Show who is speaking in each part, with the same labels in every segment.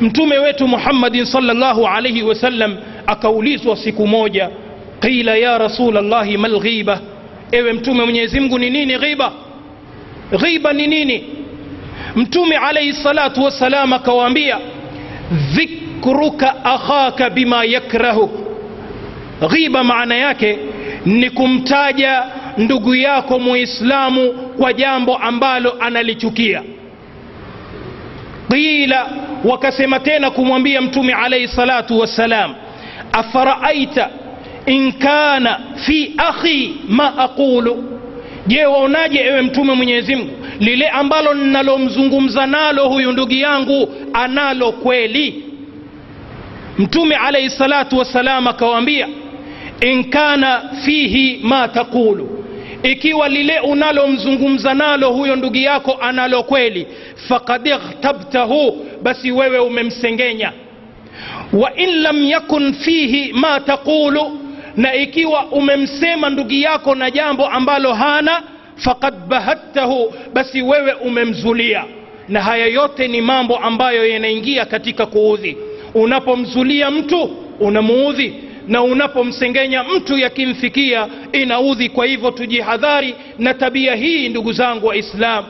Speaker 1: mtume wetu muhammadin salllahu alaihi wasallam akaulizwa siku moja qila ya rasul llahi mal ghiba ewe mtume mwenyezi mungu ni nini ghiba ghiba ni nini mtume alaihi salatu wassalam akawaambia dhikruka akhaka bima yakrahu ghiba maana yake ni kumtaja ndugu yako muislamu kwa jambo ambalo analichukia qila wakasema tena kumwambia mtume alaihi salatu wassalam afaraaita in kana fi akhi ma aqulu? Je waonaje ewe mtume mwenyezi mungu lile ambalo ninalomzungumza nalo huyu ndugu yangu analo kweli? Mtume alaihi salatu wassalam akawaambia in kana fihi ma taqulu. Ikiwa lile unalomzungumza nalo huyo ndugu yako analo kweli fakad ightabtahu basi wewe umemsengenya. Wa in lam yakun fihi ma taqulu na ikiwa umemsema ndugu yako na jambo ambalo hana fakad bahattahu basi wewe umemzulia. Na haya yote ni mambo ambayo yanaingia katika kuudhi. Unapomzulia mtu unamuudhi. Na unapomsengenya mtu yakimfikia inaudhi. Kwa hivyo tujihadhari na tabia hii ndugu zangu waislam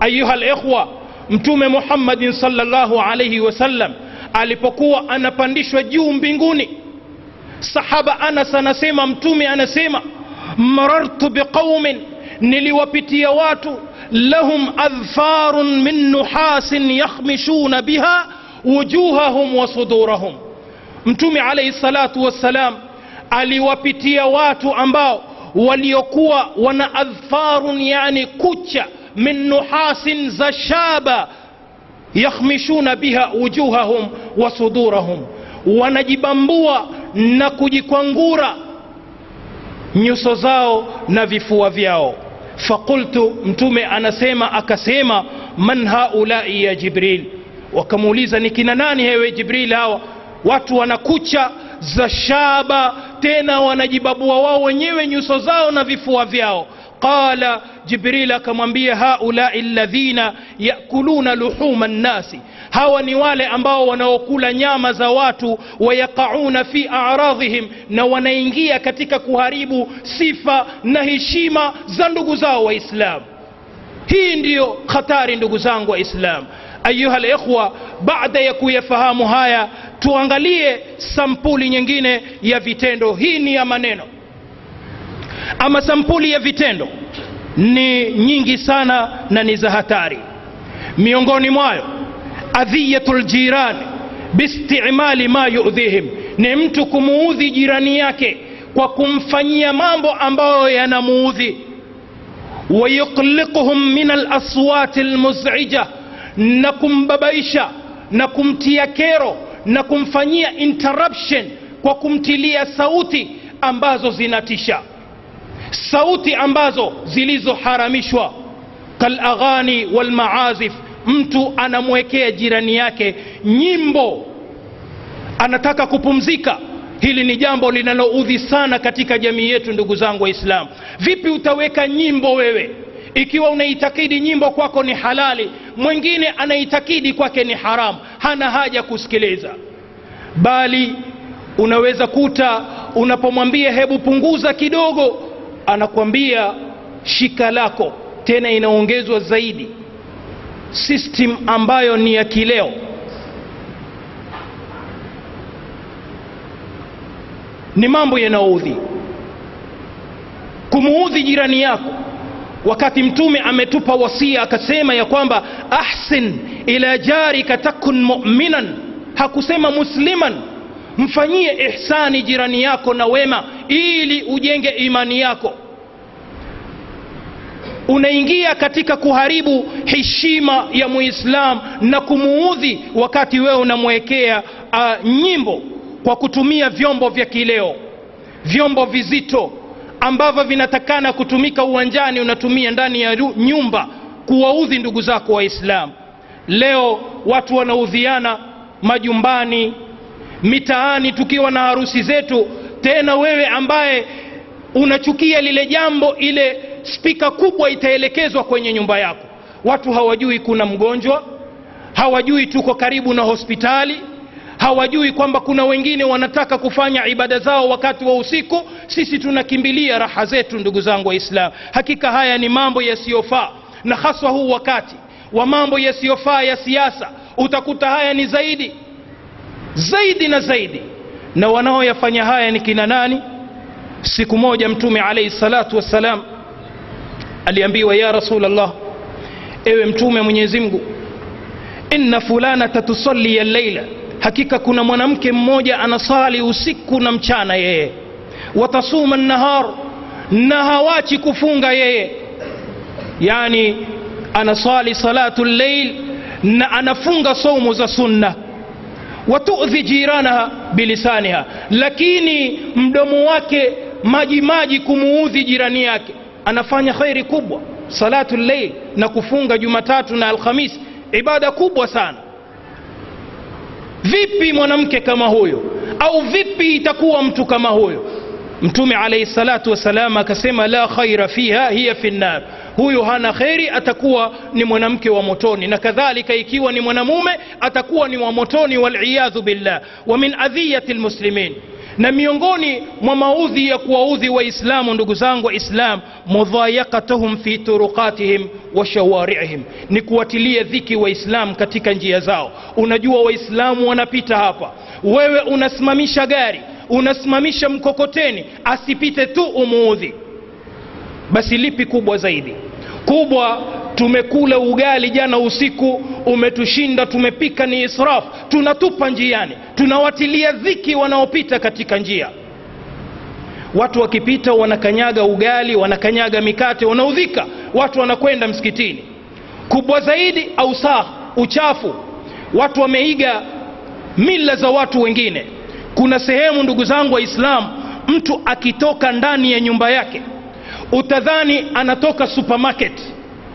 Speaker 1: ayuha likhwa mtume muhammadin salllahu alaihi wasallam alipokuwa anapandishwa juu mbinguni sahaba anas anasema mtume anasema marartu biqaumin niliwapitia watu lahum adfarun min nuhasin yakhmishuna biha wujuhahum wa sudurahum mtume alaihi salatu wassalam aliwapitia watu ambao waliokuwa wana adfarun yani kucha min nuhasin za shaba yakhmishuna biha wujuhahum wa sudurahum. Wanajibambua na kujikwangura nyuso zao na vifua vyao. Fakultu, mtume anasema akasema man haulai ya jibril? Wakamuuliza ni kina nani hewe jibril hawa? Watu wanakucha za shaba tena wanajibabua wao wenyewe nyuso zao na vifua vyao qala jibril akamwambia haulai ladhina yakuluna luhuma nnasi. Hawa ni wale ambao wanaokula nyama za watu wayaqauna fi aradhihim na wanaingia katika kuharibu sifa na heshima za ndugu zao waislam. Hii ndiyo khatari ndugu zangu waislam. Ayuha likhwa baada ya kuyafahamu haya tuangalie sampuli nyingine ya vitendo. Hii ni ya maneno ama sampuli ya vitendo ni nyingi sana na ni za hatari. Miongoni mwayo adhiyatu ljirani biistimali ma yudhihim. Ni mtu kumuudhi jirani yake kwa kumfanyia mambo ambayo yanamuudhi. Wayuqliquhum min alaswati almuzija na kumbabaisha na kumtia kero na kumfanyia interruption kwa kumtilia sauti ambazo zinatisha sauti ambazo zilizoharamishwa. Kalaghani walmaazif mtu anamwekea jirani yake nyimbo anataka kupumzika. Hili ni jambo linaloudhi sana katika jamii yetu ndugu zangu waislamu. Vipi utaweka nyimbo wewe? Ikiwa unaitakidi nyimbo kwako ni halali mwingine anaitakidi kwake ni haramu hana haja kusikiliza. Bali unaweza kuta unapomwambia hebu punguza kidogo anakwambia shika lako. Tena inaongezwa zaidi system ambayo ni ya kileo. Ni mambo yanayoudhi. Kumuudhi jirani yako. Wakati mtume ametupa wasia akasema ya kwamba ahsin ila jarika takun muminan. Hakusema musliman mfanyie ihsani jirani yako na wema ili ujenge imani yako. Unaingia katika kuharibu heshima ya muislam na kumuudhi wakati wewe unamwekea uh, nyimbo kwa kutumia vyombo vya kileo vyombo vizito ambavyo vinatakana kutumika uwanjani unatumia ndani ya nyumba kuwaudhi ndugu zako waislamu. Leo watu wanaudhiana majumbani mitaani tukiwa na harusi zetu tena wewe ambaye unachukia lile jambo ile spika kubwa itaelekezwa kwenye nyumba yako. Watu hawajui kuna mgonjwa hawajui tuko karibu na hospitali hawajui kwamba kuna wengine wanataka kufanya ibada zao wakati wa usiku. Sisi tunakimbilia raha zetu ndugu zangu waislam hakika haya ni mambo yasiyofaa na haswa huu wakati wa mambo yasiyofaa ya siasa. Utakuta haya ni zaidi zaidi na zaidi na wanaoyafanya haya ni kina nani siku moja mtume alaihi salatu wassalam aliambiwa ya rasulllah ewe mtume mwenyezi mungu inna fulanata tusalli allaila hakika kuna mwanamke mmoja anasali usiku na mchana yeye watasuma nahar na hawachi kufunga yeye yani anasali salatu llail na anafunga saumu za sunna watudhi jiranaha bilisaniha lakini mdomo wake maji maji kumuudhi jirani yake. Anafanya khairi kubwa salatu llail na kufunga jumatatu na alkhamis ibada kubwa sana. Vipi mwanamke kama huyo? Au vipi itakuwa mtu kama huyo? Mtume alaihi salatu wassalam akasema la khaira fiha hiya fi nnar huyo hana kheri atakuwa ni mwanamke wa motoni. Na kadhalika ikiwa ni mwanamume atakuwa ni wa motoni waliyadhu billah wa min adhiyati lmuslimin na miongoni mwa maudhi ya kuwaudhi waislamu ndugu zangu waislam mudhayakatuhum fi turuqatihim wa shawariihim ni kuwatilia dhiki waislam katika njia zao. Unajua waislamu wanapita hapa. Wewe unasimamisha gari unasimamisha mkokoteni asipite tu umuudhi basi lipi kubwa zaidi? Kubwa tumekula ugali jana usiku umetushinda tumepika ni israf tunatupa njiani tunawatilia dhiki wanaopita katika njia. Watu wakipita wanakanyaga ugali wanakanyaga mikate wanaudhika watu wanakwenda msikitini. Kubwa zaidi ausah uchafu. Watu wameiga mila za watu wengine. Kuna sehemu ndugu zangu waislamu mtu akitoka ndani ya nyumba yake utadhani anatoka supermarket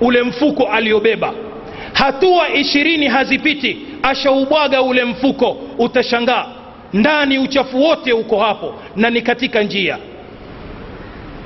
Speaker 1: ule mfuko aliobeba hatua ishirini hazipiti ashaubwaga ule mfuko utashangaa ndani uchafu wote uko hapo na ni katika njia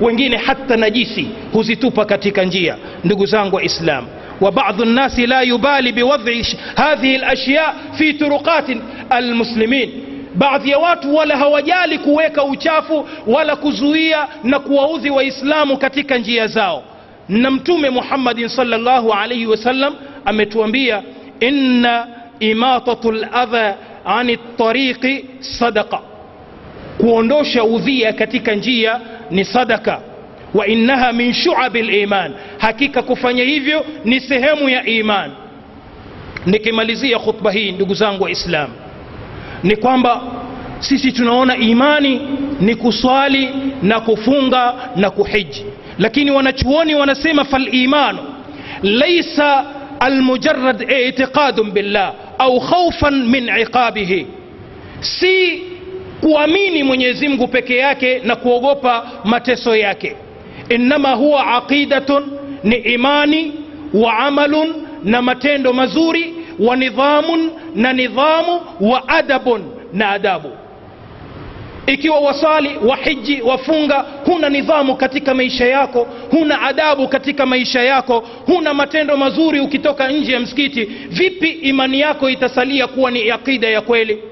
Speaker 1: wengine hata najisi huzitupa katika njia ndugu zangu waislam وبعض الناس لا يبالي بوضع هذه الأشياء في طرقات المسلمين baadhi ya watu wala hawajali kuweka uchafu wala kuzuia na kuwaudhi waislamu katika njia zao na mtume muhammadin salllahu alaihi wasallam ametuambia inna imatatu ladha ani tariqi sadaqa kuondosha udhia katika njia ni sadaka wa innaha min shuabi liman hakika kufanya hivyo ni sehemu ya iman nikimalizia khutba hii ndugu zangu waislamu ni kwamba sisi tunaona imani ni kuswali na kufunga na kuhiji. Lakini wanachuoni wanasema falimanu laisa almujarad itiqadun billah au khaufan min iqabihi. Si kuamini mwenyezi mungu peke yake na kuogopa mateso yake. Innama huwa aqidatun ni imani wa amalun na matendo mazuri wa nidhamun na nidhamu wa adabun na adabu. Ikiwa wasali wahiji wafunga huna nidhamu katika maisha yako huna adabu katika maisha yako huna matendo mazuri ukitoka nje ya msikiti vipi imani yako itasalia kuwa ni aqida ya kweli?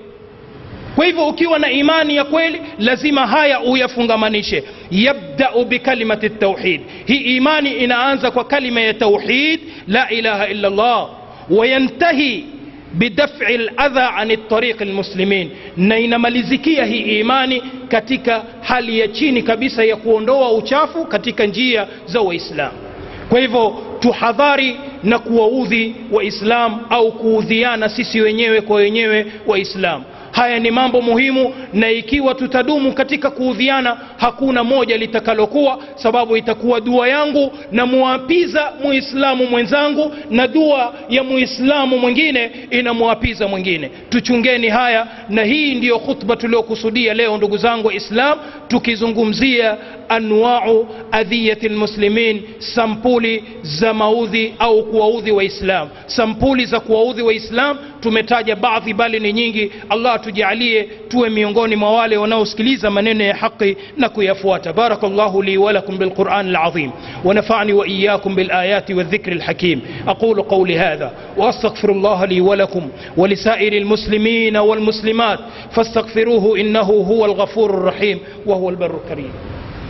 Speaker 1: Kwa hivyo ukiwa na imani ya kweli lazima haya uyafungamanishe. Yabdau bikalimati tauhid. Hii imani inaanza kwa kalima ya tauhid la ilaha illa allah wayantahi bidafi ladha ani tariqi lmuslimin na inamalizikia hii imani katika hali ya chini kabisa ya kuondoa uchafu katika njia za waislamu kwa hivyo tuhadhari na kuwaudhi waislamu au kuudhiana sisi wenyewe kwa wenyewe waislamu haya ni mambo muhimu na ikiwa tutadumu katika kuudhiana hakuna moja litakalokuwa sababu itakuwa dua yangu na muapiza muislamu mwenzangu na dua ya muislamu mwingine inamwapiza mwingine. Tuchungeni haya na hii ndiyo khutba tuliokusudia leo ndugu zangu waislam tukizungumzia anwau adhiyati lmuslimin sampuli za maudhi au kuwaudhi waislam. Sampuli za kuwaudhi waislam tumetaja baadhi bali ni nyingi allah atujalie tuwe miongoni mwa wale wanaosikiliza maneno ya haki na kuyafuata barakallahu li walakum bilquran alazim ونفعني وإياكم بالآيات والذكر الحكيم أقول قولي هذا وأستغفر الله لي ولكم ولسائر المسلمين والمسلمات فاستغفروه إنه هو الغفور الرحيم وهو البر الكريم